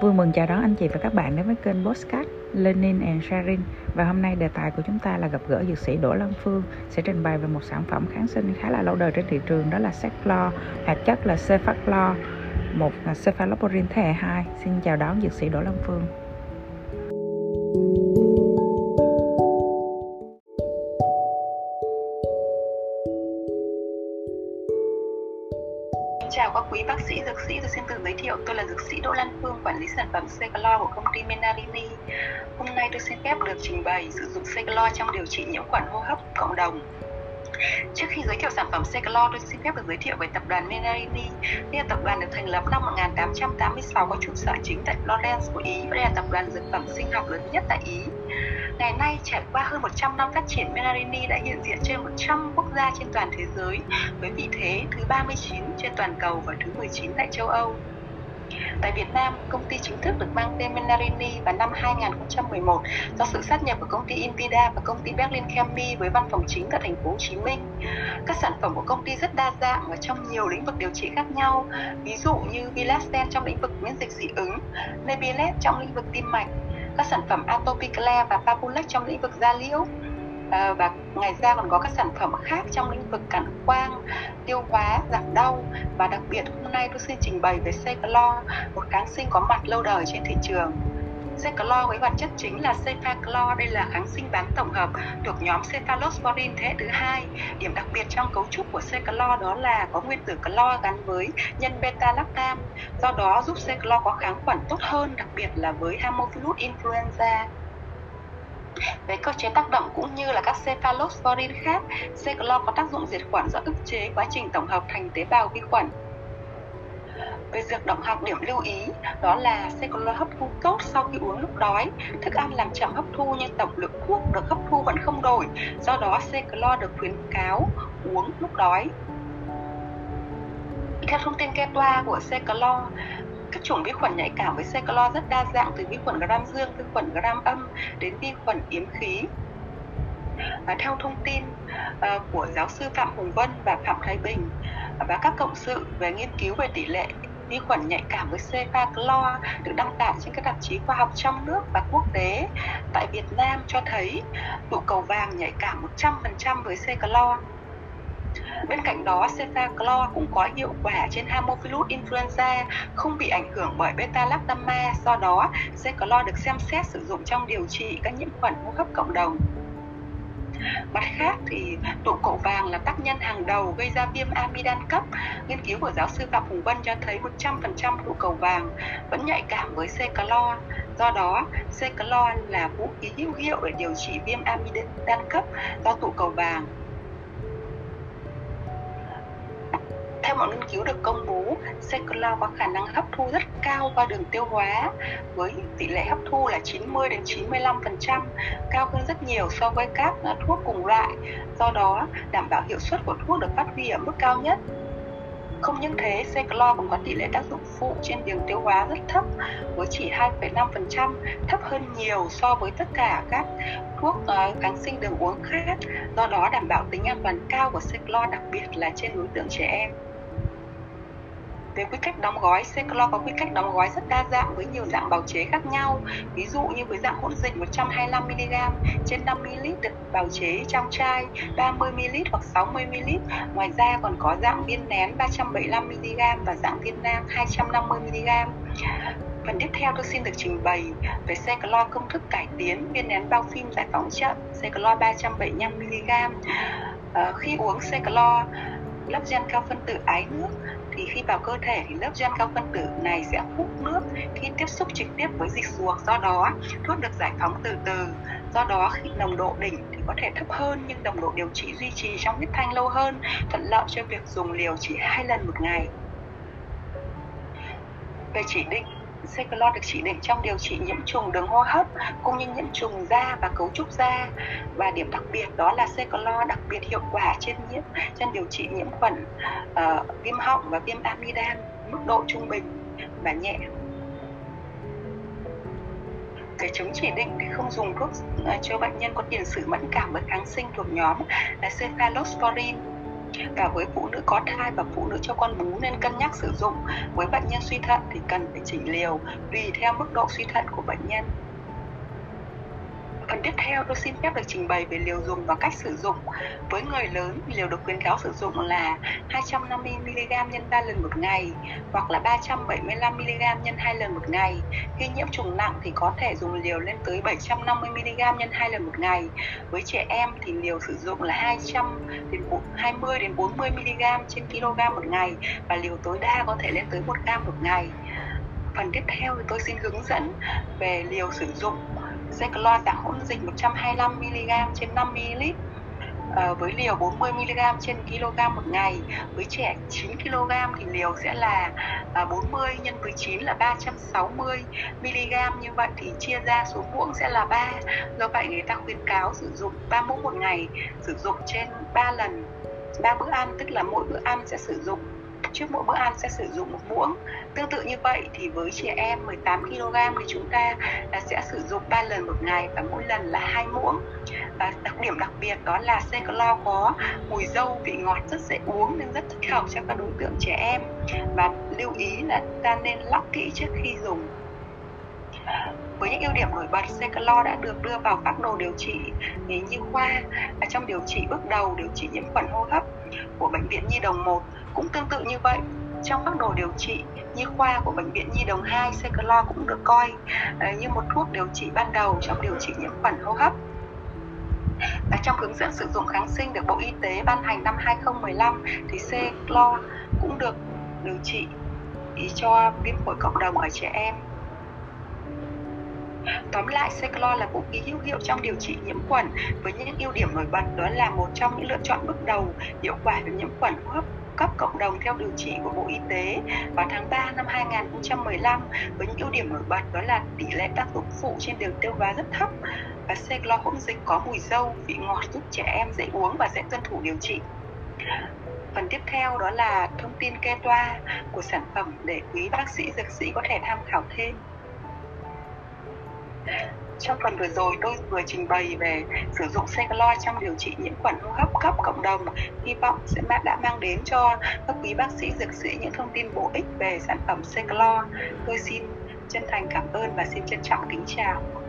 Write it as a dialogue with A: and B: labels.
A: Vui mừng chào đón anh chị và các bạn đến với kênh Postcard Learning and Sharing Và hôm nay đề tài của chúng ta là gặp gỡ dược sĩ Đỗ Lâm Phương Sẽ trình bày về một sản phẩm kháng sinh khá là lâu đời trên thị trường Đó là Seclor, hoạt chất là Cefaclor Một cephaloporin thế hệ 2 Xin chào đón dược sĩ Đỗ Lâm Phương.
B: Xin chào các quý bác sĩ, dược sĩ, tôi xin tự giới thiệu tôi là dược sĩ Đỗ Lan Phương, quản lý sản phẩm Secalor của công ty Menarini. Hôm nay tôi xin phép được trình bày sử dụng Secalor trong điều trị nhiễm khuẩn hô hấp cộng đồng. Trước khi giới thiệu sản phẩm Secalor, tôi xin phép được giới thiệu về tập đoàn Menarini. Đây là tập đoàn được thành lập năm 1886 có trụ sở chính tại Florence của Ý và đây là tập đoàn dược phẩm sinh học lớn nhất tại Ý. Ngày nay, trải qua hơn 100 năm phát triển, Menarini đã hiện diện trên 100 quốc gia trên toàn thế giới với vị thế thứ 39 trên toàn cầu và thứ 19 tại châu Âu. Tại Việt Nam, công ty chính thức được mang tên Menarini vào năm 2011 do sự sát nhập của công ty Invida và công ty Berlin Chemie với văn phòng chính tại thành phố Hồ Chí Minh. Các sản phẩm của công ty rất đa dạng và trong nhiều lĩnh vực điều trị khác nhau, ví dụ như Vilasten trong lĩnh vực miễn dịch dị ứng, Nebilet trong lĩnh vực tim mạch, các sản phẩm Atopiclair và Papulex trong lĩnh vực da liễu à, và ngoài ra còn có các sản phẩm khác trong lĩnh vực cản quang, tiêu hóa, giảm đau và đặc biệt hôm nay tôi xin trình bày về Secalor, một kháng sinh có mặt lâu đời trên thị trường. Secalor với hoạt chất chính là Cefaclor, đây là kháng sinh bán tổng hợp thuộc nhóm cephalosporin thế hệ thứ hai. Điểm đặc biệt trong cấu trúc của Secalor đó là có nguyên tử clor gắn với nhân beta lactam, do đó giúp Secalor có kháng khuẩn tốt hơn, đặc biệt là với Haemophilus influenza. Về cơ chế tác động cũng như là các cephalosporin khác, Secalor có tác dụng diệt khuẩn do ức chế quá trình tổng hợp thành tế bào vi khuẩn về dược động học điểm lưu ý đó là Secolo hấp thu tốt sau khi uống lúc đói. Thức ăn làm chậm hấp thu nhưng tổng lượng thuốc được hấp thu vẫn không đổi. Do đó Secolo được khuyến cáo uống lúc đói. Theo thông tin kê toa của Secolo, các chủng vi khuẩn nhạy cảm với Secolo rất đa dạng từ vi khuẩn gram dương, vi khuẩn gram âm đến vi khuẩn yếm khí. Và theo thông tin uh, của giáo sư Phạm Hùng Vân và Phạm Thái Bình à, và các cộng sự về nghiên cứu về tỷ lệ vi khuẩn nhạy cảm với Cefaclor được đăng tải trên các tạp chí khoa học trong nước và quốc tế tại Việt Nam cho thấy tụ cầu vàng nhạy cảm 100% với Secalor. Bên cạnh đó, Cefaclor cũng có hiệu quả trên Haemophilus influenza, không bị ảnh hưởng bởi beta-lactamase, do đó cefaclor được xem xét sử dụng trong điều trị các nhiễm khuẩn hô hấp cộng đồng. Mặt khác thì tụ cổ vàng là tác nhân hàng đầu gây ra viêm amidan cấp. Nghiên cứu của giáo sư Phạm Hùng Vân cho thấy 100% tụ cầu vàng vẫn nhạy cảm với C-calo. Do đó, C-calo là vũ khí hữu hiệu để điều trị viêm amidan cấp do tụ cầu vàng. Mọi một nghiên cứu được công bố, Secolo có khả năng hấp thu rất cao qua đường tiêu hóa với tỷ lệ hấp thu là 90 đến 95%, cao hơn rất nhiều so với các ờ, thuốc cùng loại. Do đó, đảm bảo hiệu suất của thuốc được phát huy ở mức cao nhất. Không những thế, Seclor còn có tỷ lệ tác dụng phụ trên đường tiêu hóa rất thấp với chỉ 2,5%, thấp hơn nhiều so với tất cả các thuốc uh, kháng sinh đường uống khác. Do đó đảm bảo tính an toàn cao của Seclor đặc biệt là trên đối tượng trẻ em về quy cách đóng gói Seclo có quy cách đóng gói rất đa dạng với nhiều dạng bào chế khác nhau. Ví dụ như với dạng hỗn dịch 125mg trên 5ml được bào chế trong chai 30ml hoặc 60ml ngoài ra còn có dạng viên nén 375mg và dạng viên nang 250mg Phần tiếp theo tôi xin được trình bày về Seclor công thức cải tiến viên nén bao phim giải phóng chậm Seclor 375mg. À, khi uống Seclor, lớp gen cao phân tử ái nước thì khi vào cơ thể thì lớp gen cao phân tử này sẽ hút nước khi tiếp xúc trực tiếp với dịch ruột. Do đó, thuốc được giải phóng từ từ. Do đó, khi nồng độ đỉnh thì có thể thấp hơn nhưng nồng độ điều trị duy trì trong huyết thanh lâu hơn, thuận lợi cho việc dùng liều chỉ hai lần một ngày. Về chỉ định Secalor được chỉ định trong điều trị nhiễm trùng đường hô hấp cũng như nhiễm trùng da và cấu trúc da. Và điểm đặc biệt đó là Secalor đặc biệt hiệu quả trên nhiễm trên điều trị nhiễm khuẩn uh, viêm họng và viêm amidan mức độ trung bình và nhẹ. Để chống chỉ định thì không dùng thuốc uh, cho bệnh nhân có tiền sử mẫn cảm với kháng sinh thuộc nhóm là cephalosporin và với phụ nữ có thai và phụ nữ cho con bú nên cân nhắc sử dụng. Với bệnh nhân suy thận thì cần phải chỉnh liều, tùy theo mức độ suy thận của bệnh nhân. Phần tiếp theo tôi xin phép được trình bày về liều dùng và cách sử dụng. Với người lớn, liều được khuyến cáo sử dụng là 250mg nhân 3 lần một ngày hoặc là 375mg nhân 2 lần một ngày. Khi nhiễm trùng nặng thì có thể dùng liều lên tới 750mg nhân 2 lần một ngày. Với trẻ em thì liều sử dụng là 200 đến 20 đến 40mg trên kg một ngày và liều tối đa có thể lên tới 1 gram một ngày. Phần tiếp theo thì tôi xin hướng dẫn về liều sử dụng Zaclon dạng hỗn dịch 125mg trên 5ml ờ, với liều 40mg trên kg một ngày. Với trẻ 9kg thì liều sẽ là ờ, 40 nhân với 9 là 360mg như vậy thì chia ra số muỗng sẽ là 3 do vậy người ta khuyến cáo sử dụng 3 muỗng một ngày, sử dụng trên 3 lần 3 bữa ăn, tức là mỗi bữa ăn sẽ sử dụng trước mỗi bữa ăn sẽ sử dụng một muỗng. Tương tự như vậy thì với trẻ em 18 kg thì chúng ta là sẽ sử dụng 3 lần một ngày và mỗi lần là hai muỗng. Và đặc điểm đặc biệt đó là Secolo có mùi dâu vị ngọt rất dễ uống nên rất thích hợp cho các đối tượng trẻ em. Và lưu ý là ta nên lắc kỹ trước khi dùng với những ưu điểm nổi bật, Secalor đã được đưa vào phác đồ điều trị ừ, nhi khoa. Và trong điều trị bước đầu điều trị nhiễm khuẩn hô hấp của bệnh viện Nhi đồng 1 cũng tương tự như vậy. Trong phác đồ điều trị nhi khoa của bệnh viện Nhi đồng 2, Secalor cũng được coi ừ, như một thuốc điều trị ban đầu trong điều trị nhiễm khuẩn hô hấp. Và trong hướng dẫn sử dụng kháng sinh được Bộ Y tế ban hành năm 2015 thì Seclo cũng được điều trị ừ, cho viêm phổi cộng đồng ở trẻ em. Tóm lại, Seclo là vũ khí hữu hiệu trong điều trị nhiễm khuẩn với những ưu điểm nổi bật đó là một trong những lựa chọn bước đầu hiệu quả về nhiễm khuẩn hô hấp cấp cộng đồng theo điều trị của Bộ Y tế vào tháng 3 năm 2015 với những ưu điểm nổi bật đó là tỷ lệ tác dụng phụ trên đường tiêu hóa rất thấp và Seclo hỗn dịch có mùi dâu, vị ngọt giúp trẻ em dễ uống và dễ tuân thủ điều trị. Phần tiếp theo đó là thông tin kê toa của sản phẩm để quý bác sĩ dược sĩ có thể tham khảo thêm. Trong phần vừa rồi tôi vừa trình bày về sử dụng Secaloi trong điều trị nhiễm khuẩn hô hấp cấp cộng đồng. Hy vọng sẽ đã mang đến cho các quý bác sĩ, dược sĩ những thông tin bổ ích về sản phẩm Secaloi. Tôi xin chân thành cảm ơn và xin trân trọng kính chào.